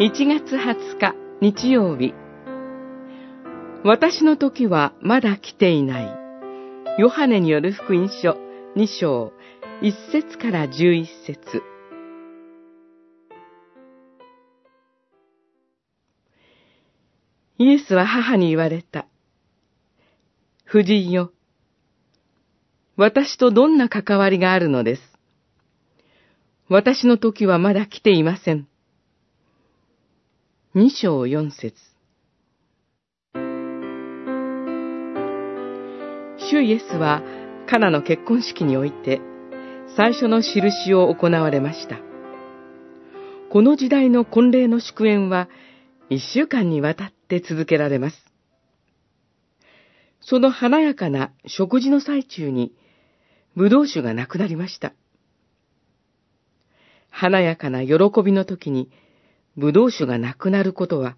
1月20日日曜日私の時はまだ来ていないヨハネによる福音書2章1節から11節イエスは母に言われた。夫人よ。私とどんな関わりがあるのです？私の時はまだ来ていません。二章四節主イエスはカナの結婚式において最初の印を行われました。この時代の婚礼の祝宴は一週間にわたって続けられます。その華やかな食事の最中に、葡萄酒がなくなりました。華やかな喜びの時に、葡萄酒がなくなることは、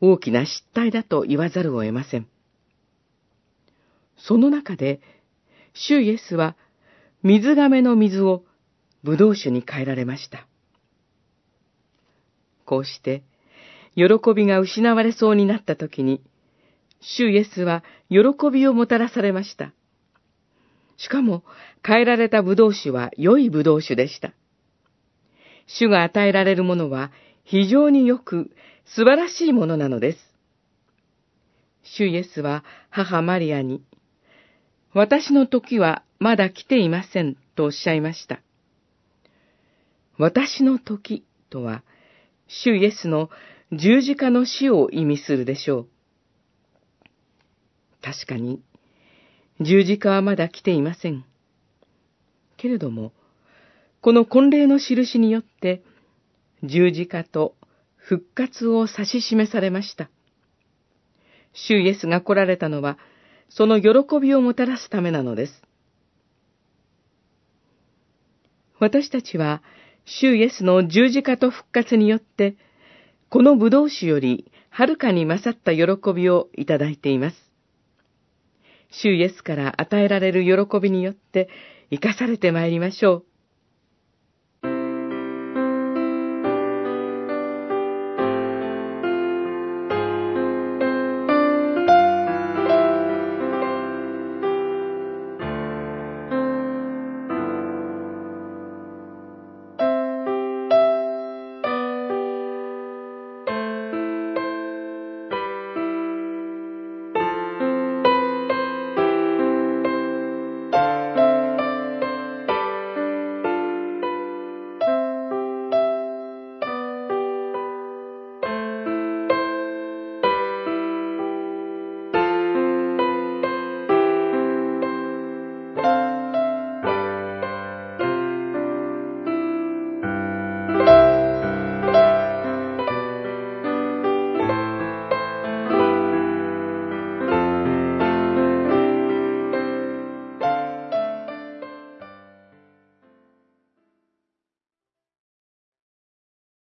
大きな失態だと言わざるを得ません。その中で、主イエスは、水亀の水を葡萄酒に変えられました。こうして、喜びが失われそうになった時に、主イエスは喜びをもたらされました。しかも、変えられた葡萄酒は良い葡萄酒でした。主が与えられるものは非常によく素晴らしいものなのです。主イエスは母マリアに、私の時はまだ来ていませんとおっしゃいました。私の時とは、主イエスの十字架の死を意味するでしょう。確かに、十字架はまだ来ていません。けれども、この婚礼の印によって、十字架と復活を指し示されました。主イエスが来られたのは、その喜びをもたらすためなのです。私たちは、主イエスの十字架と復活によって、この葡萄酒よりはるかに勝った喜びをいただいています。主イエスから与えられる喜びによって生かされてまいりましょう。